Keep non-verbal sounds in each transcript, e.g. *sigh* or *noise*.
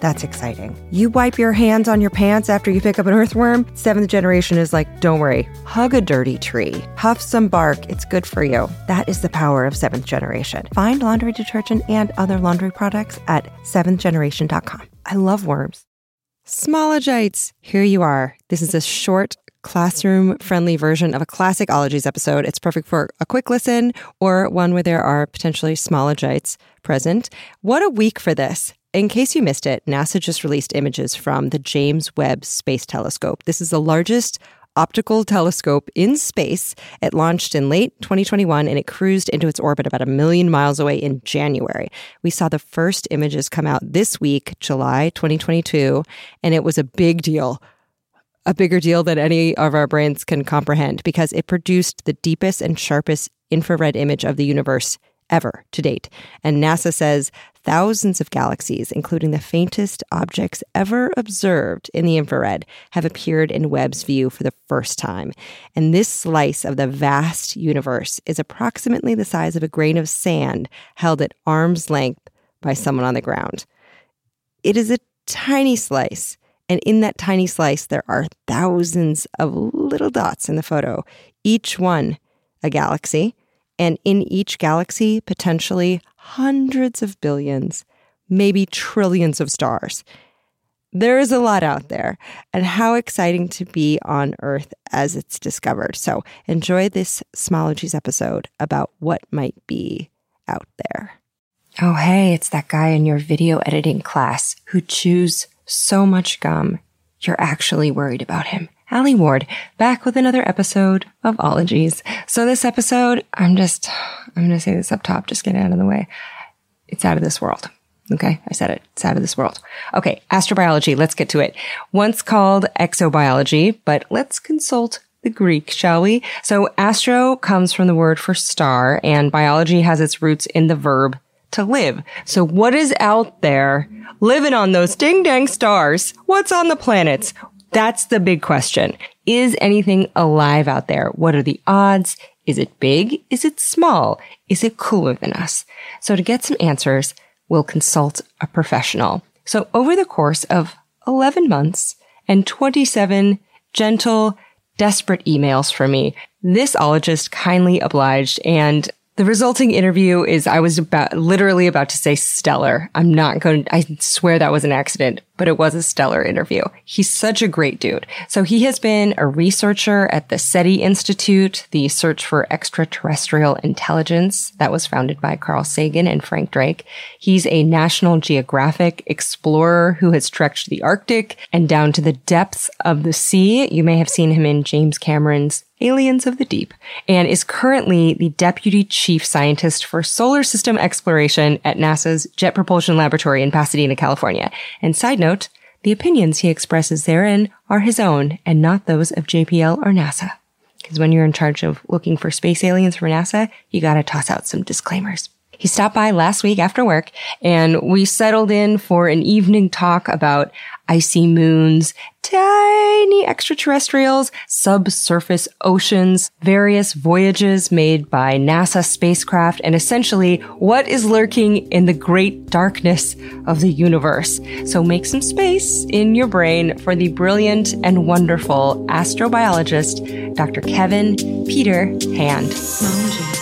That's exciting. You wipe your hands on your pants after you pick up an earthworm. Seventh generation is like, don't worry, hug a dirty tree, huff some bark, it's good for you. That is the power of seventh generation. Find laundry detergent and other laundry products at seventhgeneration.com. I love worms. Smologites, here you are. This is a short classroom friendly version of a classic ologies episode. It's perfect for a quick listen or one where there are potentially smallogites present. What a week for this. In case you missed it, NASA just released images from the James Webb Space Telescope. This is the largest optical telescope in space. It launched in late 2021 and it cruised into its orbit about a million miles away in January. We saw the first images come out this week, July 2022, and it was a big deal. A bigger deal than any of our brains can comprehend because it produced the deepest and sharpest infrared image of the universe ever to date. And NASA says thousands of galaxies, including the faintest objects ever observed in the infrared, have appeared in Webb's view for the first time. And this slice of the vast universe is approximately the size of a grain of sand held at arm's length by someone on the ground. It is a tiny slice. And in that tiny slice, there are thousands of little dots in the photo, each one a galaxy and in each galaxy, potentially hundreds of billions, maybe trillions of stars. There is a lot out there, and how exciting to be on Earth as it's discovered. So enjoy this Smologies episode about what might be out there. Oh, hey, it's that guy in your video editing class who chews so much gum, you're actually worried about him. Alie Ward, back with another episode of Ologies. So this episode, I'm just, I'm going to say this up top, just get it out of the way. It's out of this world. Okay. I said it. It's out of this world. Okay. Astrobiology. Let's get to it. Once called exobiology, but let's consult the Greek, shall we? So astro comes from the word for star and biology has its roots in the verb to live. So what is out there living on those ding dang stars? What's on the planets? That's the big question. Is anything alive out there? What are the odds? Is it big? Is it small? Is it cooler than us? So to get some answers, we'll consult a professional. So over the course of 11 months and 27 gentle, desperate emails from me, this ologist kindly obliged and the resulting interview is I was about literally about to say stellar. I'm not going I swear that was an accident, but it was a stellar interview. He's such a great dude. So he has been a researcher at the SETI Institute, the Search for Extraterrestrial Intelligence that was founded by Carl Sagan and Frank Drake. He's a National Geographic explorer who has trekked the Arctic and down to the depths of the sea. You may have seen him in James Cameron's Aliens of the Deep, and is currently the Deputy Chief Scientist for Solar System Exploration at NASA's Jet Propulsion Laboratory in Pasadena, California. And side note, the opinions he expresses therein are his own and not those of JPL or NASA. Because when you're in charge of looking for space aliens for NASA, you gotta toss out some disclaimers. He stopped by last week after work and we settled in for an evening talk about icy moons, tiny extraterrestrials, subsurface oceans, various voyages made by NASA spacecraft, and essentially what is lurking in the great darkness of the universe. So make some space in your brain for the brilliant and wonderful astrobiologist, Dr. Kevin Peter Hand.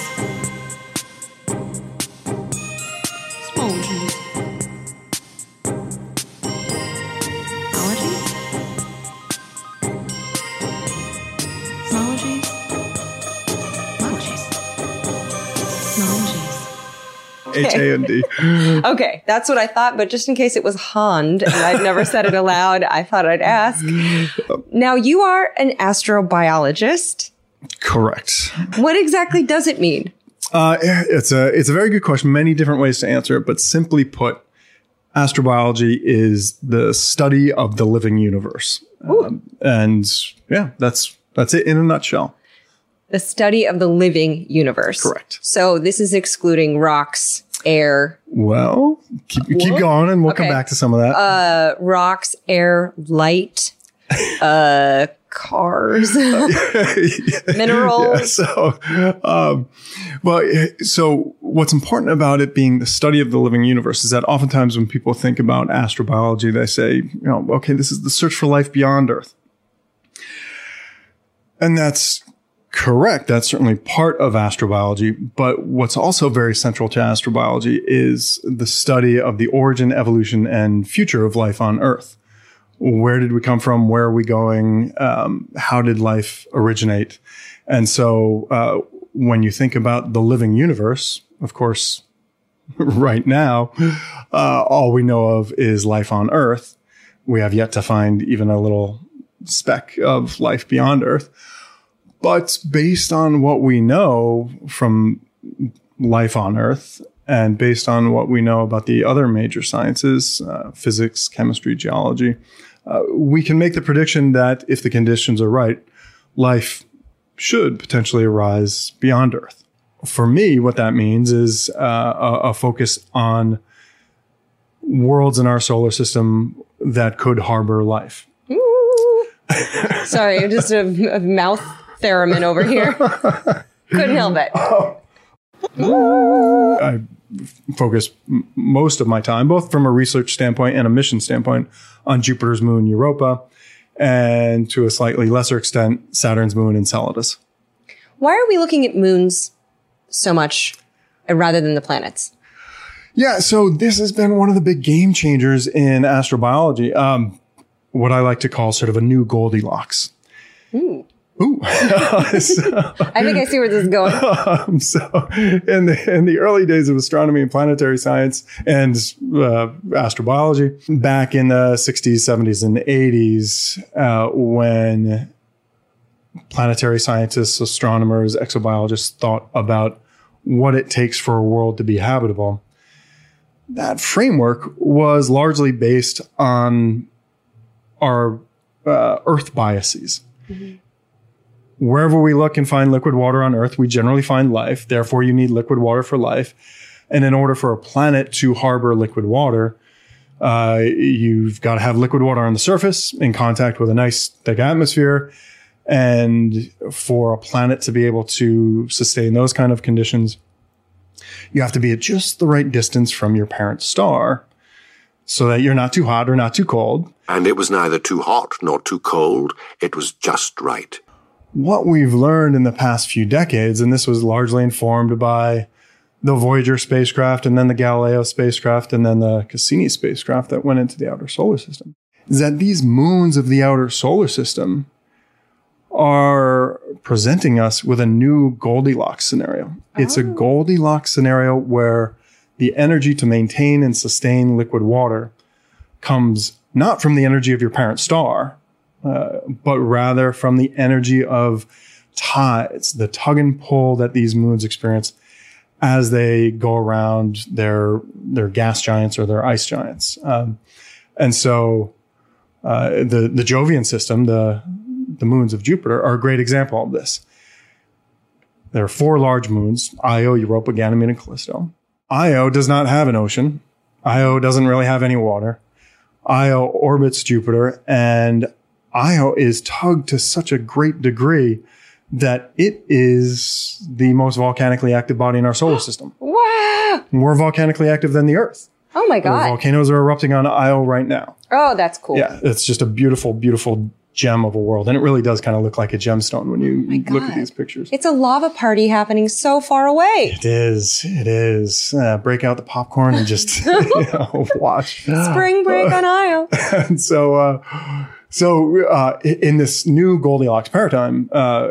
*laughs* H A N D. *laughs* Okay, that's what I thought, but just in case it was Hond and I've never said it aloud, I thought I'd ask. *laughs* Now, you are an astrobiologist. Correct. What exactly does it mean? Uh, it's a it's a very good question. Many different ways to answer it, but simply put, astrobiology is the study of the living universe, um, and yeah, that's that's it in a nutshell. The study of the living universe. Correct. So this is excluding rocks, air, Well, keep, keep going and we'll come back to some of that. uh, rocks, air, light, uh, cars, *laughs* minerals. Yeah, so, um, well, so what's important about it being the study of the living universe is that oftentimes when people think about astrobiology, they say, you know, okay, this is the search for life beyond Earth. And that's correct. That's certainly part of astrobiology. But what's also very central to astrobiology is the study of the origin, evolution, and future of life on Earth. Where did we come from? Where are we going? Um, how did life originate? And so, uh, when you think about the living universe, of course, *laughs* right now, uh, all we know of is life on Earth. We have yet to find even a little speck of life beyond Earth. But based on what we know from life on Earth and based on what we know about the other major sciences, uh, physics, chemistry, geology, uh, we can make the prediction that if the conditions are right, life should potentially arise beyond Earth. For me, what that means is uh, a, a focus on worlds in our solar system that could harbor life. Sorry, just a, a mouth theremin over here. *laughs* Couldn't help it. I focus m- most of my time, both from a research standpoint and a mission standpoint, on Jupiter's moon Europa, and to a slightly lesser extent, Saturn's moon Enceladus. Why are we looking at moons so much uh, rather than the planets? Yeah, so this has been one of the big game changers in astrobiology. Um, what I like to call sort of a new Goldilocks. Ooh. Ooh. *laughs* *laughs* So- I think I see where this is going. *laughs* Um, so in the in the early days of astronomy and planetary science and uh, astrobiology, back in the 60s, 70s, and 80s, uh, when planetary scientists, astronomers, exobiologists thought about what it takes for a world to be habitable, that framework was largely based on our uh, Earth biases wherever we look and find liquid water on Earth, we generally find life. Therefore, you need liquid water for life. And in order for a planet to harbor liquid water, uh, you've got to have liquid water on the surface in contact with a nice thick atmosphere. And for a planet to be able to sustain those kind of conditions, you have to be at just the right distance from your parent star so that you're not too hot or not too cold. And it was neither too hot nor too cold. It was just right. What we've learned in the past few decades, and this was largely informed by the Voyager spacecraft and then the Galileo spacecraft and then the Cassini spacecraft that went into the outer solar system, is that these moons of the outer solar system are presenting us with a new Goldilocks scenario. It's a oh. Goldilocks scenario where the energy to maintain and sustain liquid water comes not from the energy of your parent star, uh, but rather from the energy of tides, the tug and pull that these moons experience as they go around their their gas giants or their ice giants. Um, and so uh, the the Jovian system, the the moons of Jupiter, are a great example of this. There are four large moons: Io, Europa, Ganymede, and Callisto. Io does not have an ocean. Io doesn't really have any water. Io orbits Jupiter, and Io is tugged to such a great degree that it is the most volcanically active body in our solar *gasps* system. Wow. More volcanically active than the Earth. Oh my The God. volcanoes are erupting on Io right now. Oh, that's cool. Yeah, it's just a beautiful, beautiful gem of a world. And it really does kind of look like a gemstone when you look at these pictures. It's a lava party happening so far away. It is. It is. Uh, break out the popcorn and just *laughs* you know, *laughs* watch. Spring break on Io. *laughs* and so, uh, so uh, in this new Goldilocks paradigm, uh,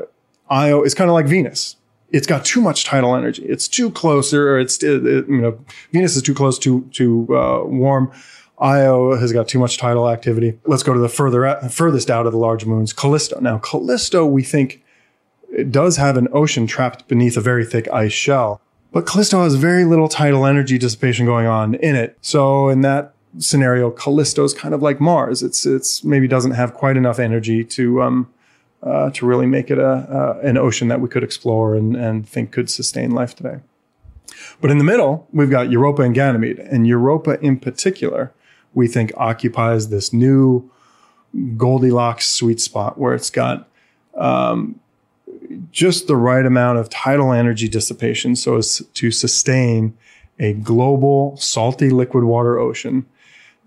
Io is kind of like Venus. It's got too much tidal energy. It's too close, or it's it, it- you know Venus is too close to to uh, warm. Io has got too much tidal activity. Let's go to the further furthest out of the large moons, Callisto. Now, Callisto, we think it does have an ocean trapped beneath a very thick ice shell, but Callisto has very little tidal energy dissipation going on in it. So in that scenario, Callisto is kind of like Mars. It's it's maybe doesn't have quite enough energy to um, uh, to really make it a uh, an ocean that we could explore and, and think could sustain life today. But in the middle, we've got Europa and Ganymede, and Europa in particular, we think occupies this new Goldilocks sweet spot where it's got um, just the right amount of tidal energy dissipation so as to sustain a global salty liquid water ocean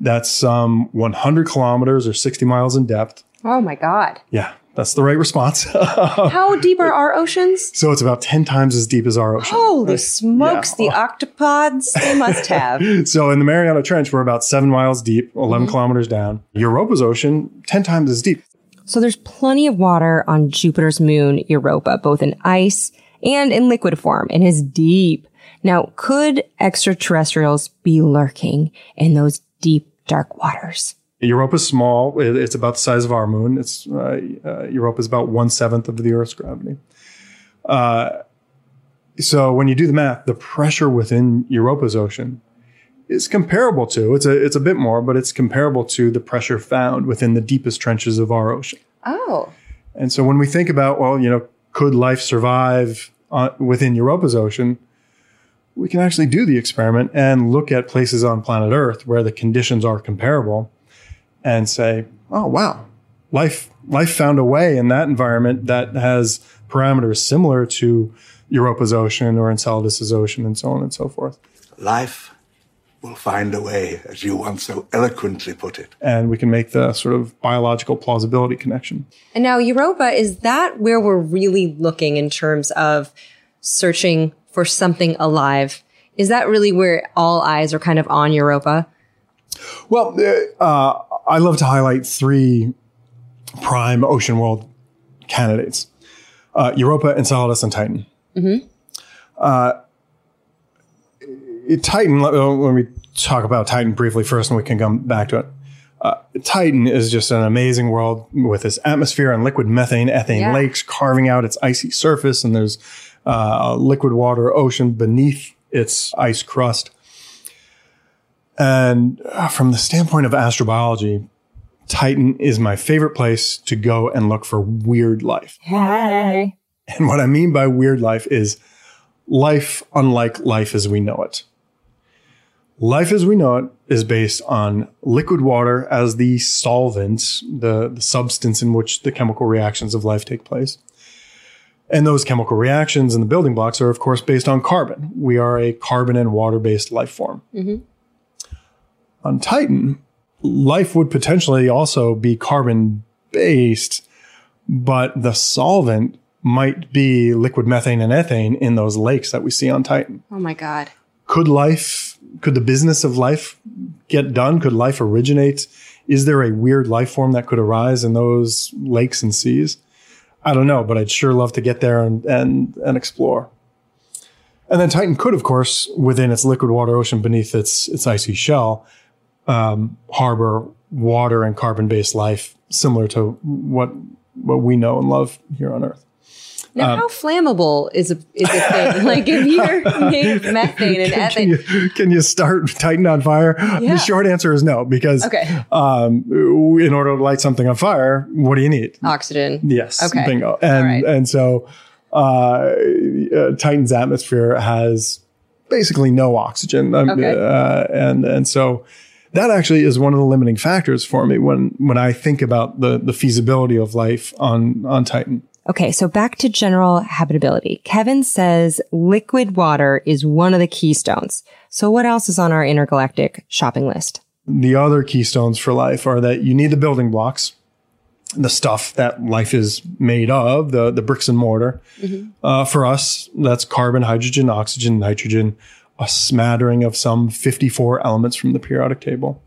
that's um, some 100 kilometers or 60 miles in depth. Oh my God. Yeah, that's the right response. *laughs* How deep are our oceans? so it's about 10 times as deep as our ocean. Holy smokes, Yeah. the octopods they must *laughs* have. So in the Mariana Trench, we're about seven miles deep, 11 mm-hmm. kilometers down. Europa's ocean, 10 times as deep. So there's plenty of water on Jupiter's moon, Europa, both in ice and in liquid form and is deep. Now, could extraterrestrials be lurking in those deep, dark waters? Europa's small. It's about the size of our moon. It's uh, uh, Europa's about one seventh of the Earth's gravity. Uh, so when you do the math, the pressure within Europa's ocean is comparable to it's a it's a bit more, but it's comparable to the pressure found within the deepest trenches of our ocean. Oh. And so when we think about well, you know, could life survive uh, within Europa's ocean? We can actually do the experiment and look at places on planet Earth where the conditions are comparable and say, oh, wow, life, life found a way in that environment that has parameters similar to Europa's ocean or Enceladus's ocean and so on and so forth. Life will find a way, as you once so eloquently put it. And we can make the sort of biological plausibility connection. And now Europa, is that where we're really looking in terms of searching for something alive? Is that really where all eyes are kind of on Europa? Well, uh, I love to highlight three prime ocean world candidates uh, Europa, Enceladus, and Titan. Uh, Titan, let, let me talk about Titan briefly first, and we can come back to it. Uh, Titan is just an amazing world with its atmosphere and liquid methane, ethane Yeah. lakes carving out its icy surface, and there's uh, a liquid water ocean beneath its ice crust. And uh, from the standpoint of astrobiology, Titan is my favorite place to go and look for weird life. Hey. And what I mean by weird life is life unlike life as we know it. Life as we know it is based on liquid water as the solvent, the, the substance in which the chemical reactions of life take place. And those chemical reactions and the building blocks are, of course, based on carbon. We are a carbon and water based life form. Mm-hmm. On Titan, life would potentially also be carbon based, but the solvent might be liquid methane and ethane in those lakes that we see on Titan. Oh my God. Could life, could the business of life get done? Could life originate? Is there a weird life form that could arise in those lakes and seas? I don't know, but I'd sure love to get there and, and, and explore. And then Titan could, of course, within its liquid water ocean beneath its, its icy shell, um, harbor water and carbon based life similar to what, what we know and love here on Earth. Now, how flammable is a is a thing? *laughs* like if you're made of methane and can, ethane. you, can you start Titan on fire? Yeah. The short answer is no, because Okay. um, in order to light something on fire, what do you need? Oxygen. Yes, Okay. bingo. And right. and so uh, uh, Titan's atmosphere has basically no oxygen, Um, Okay. uh, and and so that actually is one of the limiting factors for me when when I think about the the feasibility of life on on Titan. Okay, so back to general habitability. Kevin says liquid water is one of the keystones. So what else is on our intergalactic shopping list? the other keystones for life are that you need the building blocks, the stuff that life is made of, the, the bricks and mortar. Uh, for us, that's carbon, hydrogen, oxygen, nitrogen, a smattering of some 54 elements from the periodic table.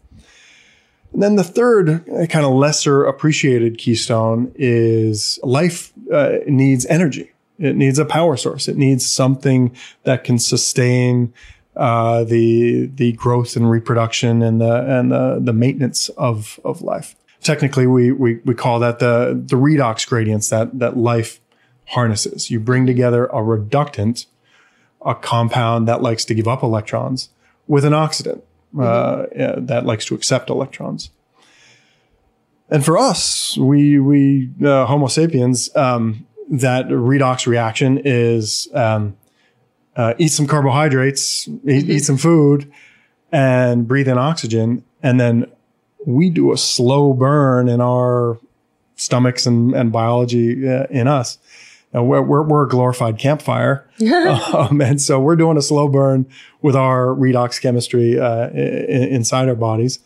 And then the third, kind of lesser appreciated keystone is life uh, needs energy. It needs a power source. It needs something that can sustain uh, the the growth and reproduction and the and the, the maintenance of of life. Technically, we we we call that the the redox gradients that that life harnesses. You bring together a reductant, a compound that likes to give up electrons, with an oxidant uh, uh, that likes to accept electrons. And for us, we we uh, Homo sapiens, um, that redox reaction is um, uh, eat some carbohydrates, eat, eat some food, and breathe in oxygen, and then we do a slow burn in our stomachs and, and biology uh, in us. And we're, we're, we're a glorified campfire. *laughs* um, and so we're doing a slow burn with our redox chemistry uh, in, inside our bodies.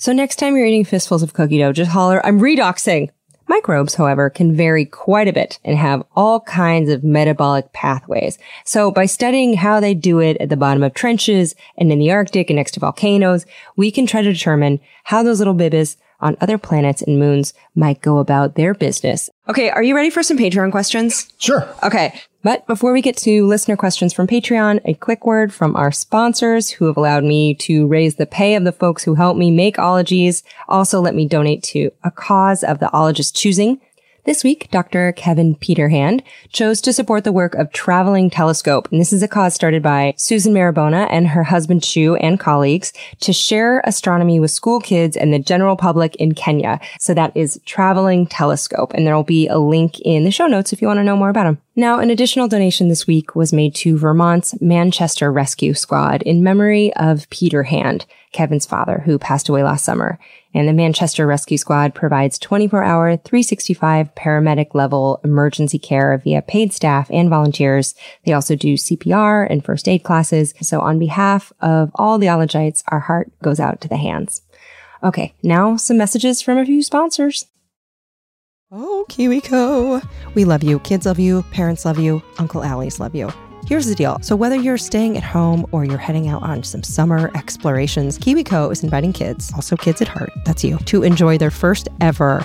So next time you're eating fistfuls of cookie dough, just holler, I'm redoxing. Microbes, however, can vary quite a bit and have all kinds of metabolic pathways. So by studying how they do it at the bottom of trenches and in the Arctic and next to volcanoes, we can try to determine how those little bibis on other planets and moons might go about their business. Okay, are you ready for some Patreon questions? Sure. Okay. But before we get to listener questions from Patreon, a quick word from our sponsors who have allowed me to raise the pay of the folks who help me make ologies. Also let me donate to a cause of the ologist choosing. This week, Dr. Kevin Peter Hand chose to support the work of Traveling Telescope. And this is a cause started by Susan Murabana and her husband Chu and colleagues to share astronomy with school kids and the general public in Kenya. So that is Traveling Telescope. And there will be a link in the show notes if you want to know more about them. Now, an additional donation this week was made to Vermont's Manchester Rescue Squad in memory of Peter Hand, Kevin's father, who passed away last summer. And the Manchester Rescue Squad provides 24 hour, 365 paramedic level emergency care via paid staff and volunteers. They also do CPR and first aid classes. So on behalf of all the ologites, our heart goes out to the hands. Okay, now some messages from a few sponsors. Oh, KiwiCo. We love you. Kids love you. Parents love you. Uncle Alie's love you. Here's the deal. So whether you're staying at home or you're heading out on some summer explorations, KiwiCo is inviting kids, also kids at heart, that's you, to enjoy their first ever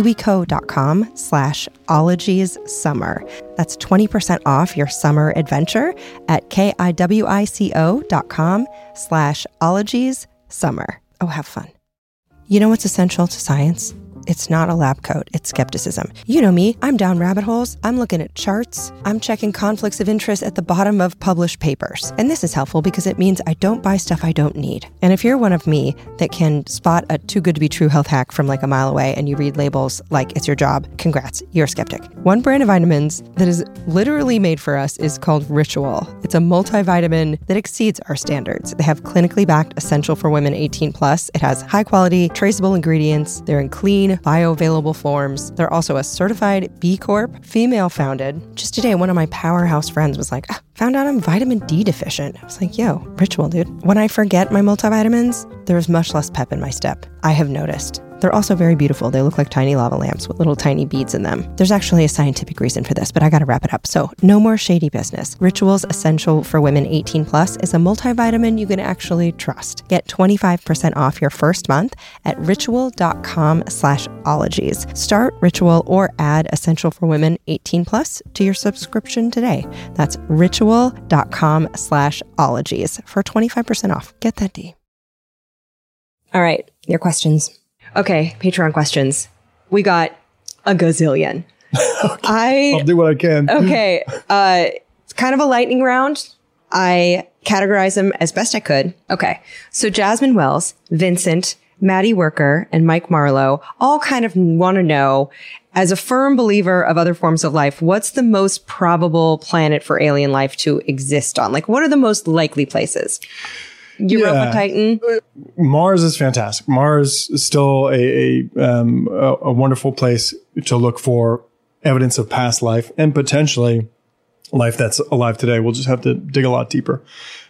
kiwico.com slash ologies summer. That's 20% off your summer adventure at K-I-W-I-C-O dot com slash ologies summer. Oh, have fun. You know what's essential to science? It's not a lab coat, it's skepticism. You know me, I'm down rabbit holes, I'm looking at charts, I'm checking conflicts of interest at the bottom of published papers. And this is helpful because it means I don't buy stuff I don't need. And if you're one of me that can spot a too good to be true health hack from like a mile away and you read labels like it's your job, congrats, you're a skeptic. One brand of vitamins that is literally made for us is called Ritual. It's a multivitamin that exceeds our standards. They have clinically backed essential for women 18 plus. It has high quality, traceable ingredients. They're in clean, bioavailable forms. They're also a certified B Corp, female founded. Just today, one of my powerhouse friends was like, ah, found out I'm vitamin D deficient. I was like, yo, ritual, dude. When I forget my multivitamins, there's much less pep in my step. I have noticed. They're also very beautiful. They look like tiny lava lamps with little tiny beads in them. There's actually a scientific reason for this, but I gotta wrap it up. So, no more shady business. Rituals Essential for Women 18 Plus is a multivitamin you can actually trust. Get 25% off your first month at ritual.com slash ologies. Start Ritual or add Essential for Women 18 Plus to your subscription today. That's ritual.com slash ologies for 25% off. Get that D. All right, your questions. Okay, Patreon questions. We got a gazillion. *laughs* I I'll do what I can. okay. Uh, it's kind of a lightning round. I categorize them as best I could. Okay. So Jasmine Wells, Vincent, Maddie Worker, and Mike Marlowe all kind of want to know, as a firm believer of other forms of life, what's the most probable planet for alien life to exist on? Like, what are the most likely places? Europa Yeah. Titan. Mars is fantastic. Mars is still a, a, um, a, a wonderful place to look for evidence of past life and potentially life that's alive today. We'll just have to dig a lot deeper.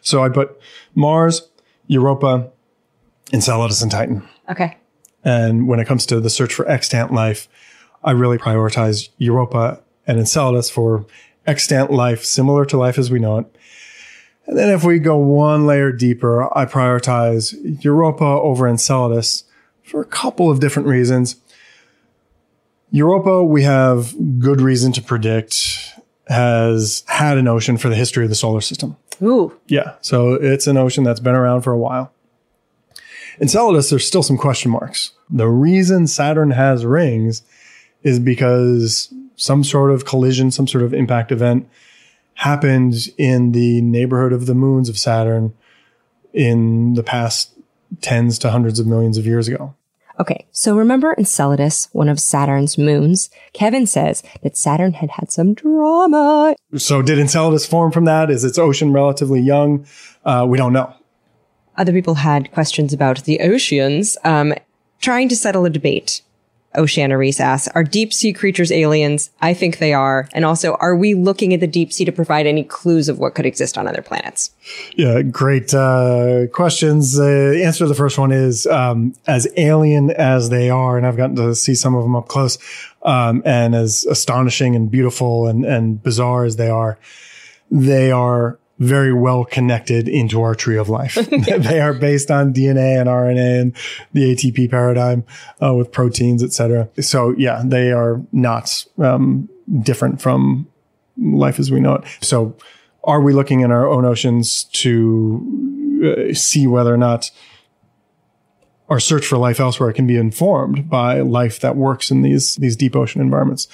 So I put Mars, Europa, Enceladus, and Titan. Okay. And when it comes to the search for extant life, I really prioritize Europa and Enceladus for extant life, similar to life as we know it. And then if we go one layer deeper, I prioritize Europa over Enceladus for a couple of different reasons. Europa, we have good reason to predict, has had an ocean for the history of the solar system. Ooh. Yeah. So it's an ocean that's been around for a while. Enceladus, there's still some question marks. The reason Saturn has rings is because some sort of collision, some sort of impact event happened in the neighborhood of the moons of Saturn in the past tens to hundreds of millions of years ago. Okay, so remember Enceladus, one of Saturn's moons? Kevin says that Saturn had had some drama. So did Enceladus form from that? Is its ocean relatively young? Uh, we don't know. Other people had questions about the oceans, um, trying to settle a debate. Oceana Reese asks, are deep sea creatures aliens? I think they are. And also, are we looking at the deep sea to provide any clues of what could exist on other planets? Yeah, great uh, questions. Uh, the answer to the first one is um, as alien as they are, and I've gotten to see some of them up close, um, and as astonishing and beautiful and, and bizarre as they are, they are very well connected into our tree of life. *laughs* *laughs* they are based on DNA and RNA and the ATP paradigm uh, with proteins, et cetera. So yeah, they are not um, different from life as we know it. So are we looking in our own oceans to uh, see whether or not our search for life elsewhere can be informed by life that works in these these deep ocean environments?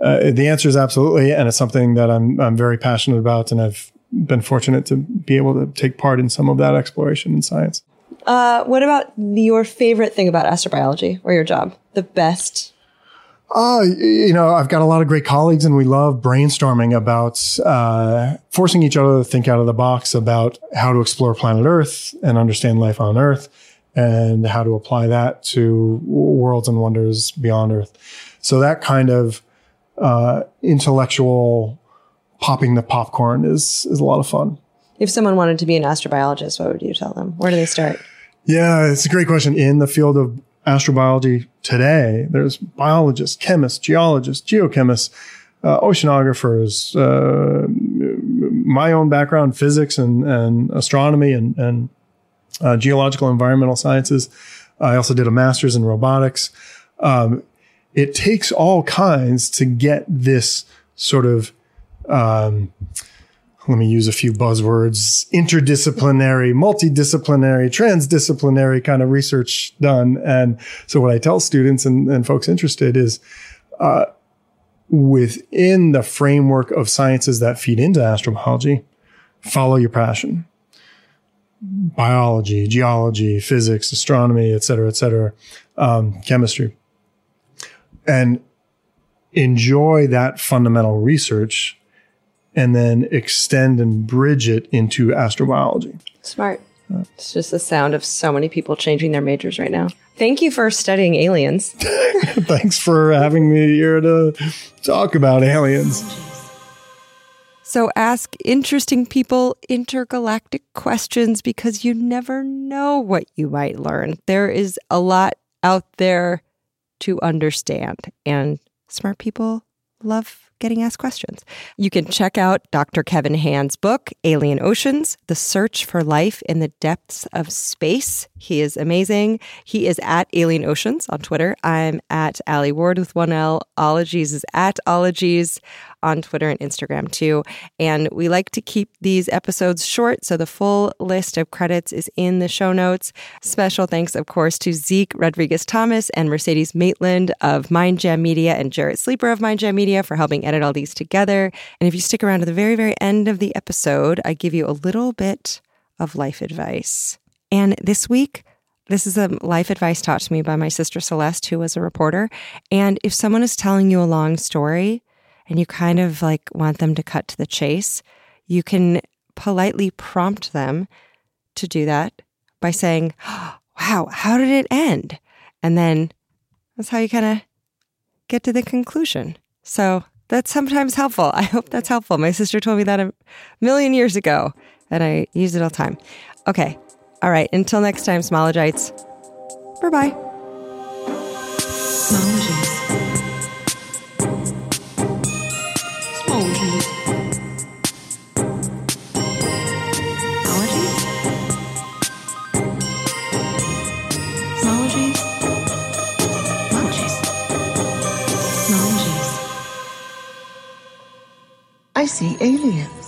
Uh, the answer is absolutely, and it's something that I'm I'm very passionate about, and I've been fortunate to be able to take part in some of that exploration in science. Uh, what about your favorite thing about astrobiology or your job? The best? Uh, you know, I've got a lot of great colleagues and we love brainstorming about, uh, forcing each other to think out of the box about how to explore planet Earth and understand life on Earth and how to apply that to worlds and wonders beyond Earth. So that kind of, uh, intellectual popping the popcorn is, is a lot of fun. If someone wanted to be an astrobiologist, what would you tell them? Where do they start? Yeah, it's a great question. In the field of astrobiology today, there's biologists, chemists, geologists, geochemists, uh, oceanographers, uh, my own background, physics and, and astronomy and, and uh, geological environmental sciences. I also did a master's in robotics. Um, it takes all kinds to get this sort of um, let me use a few buzzwords interdisciplinary, multidisciplinary, transdisciplinary kind of research done. And so what I tell students and, and folks interested is, uh, within the framework of sciences that feed into astrobiology, follow your passion. Biology, geology, physics, astronomy, et cetera, et cetera, um, chemistry. And enjoy that fundamental research and then extend and bridge it into astrobiology. Smart. Uh, it's just the sound of so many people changing their majors right now. Thank you for studying aliens. *laughs* Thanks for having me here to talk about aliens. So ask interesting people intergalactic questions because you never know what you might learn. There is a lot out there to understand, and smart people love getting asked questions. You can check out Dr. Kevin Hand's book, Alien Oceans The Search for Life in the Depths of Space. He is amazing. He is at Alien Oceans on Twitter. I'm at Alie Ward with one L. Ologies is at Ologies on Twitter and Instagram too. And we like to keep these episodes short, so the full list of credits is in the show notes. Special thanks, of course, to Zeke Rodriguez Thomas and Mercedes Maitland of Mind Jam Media and Jarrett Sleeper of Mind Jam Media for helping edit all these together. And if you stick around to the very, very end of the episode, I give you a little bit of life advice. And this week, this is a life advice taught to me by my sister Celeste, who was a reporter. And if someone is telling you a long story, and you kind of like want them to cut to the chase, you can politely prompt them to do that by saying, *gasps* wow, how did it end? And then that's how you kind of get to the conclusion. So that's sometimes helpful. I hope that's helpful. My sister told me that a million years ago, and I use it all the time. Okay. All right. Until next time, Smologites. Bye bye. I see aliens.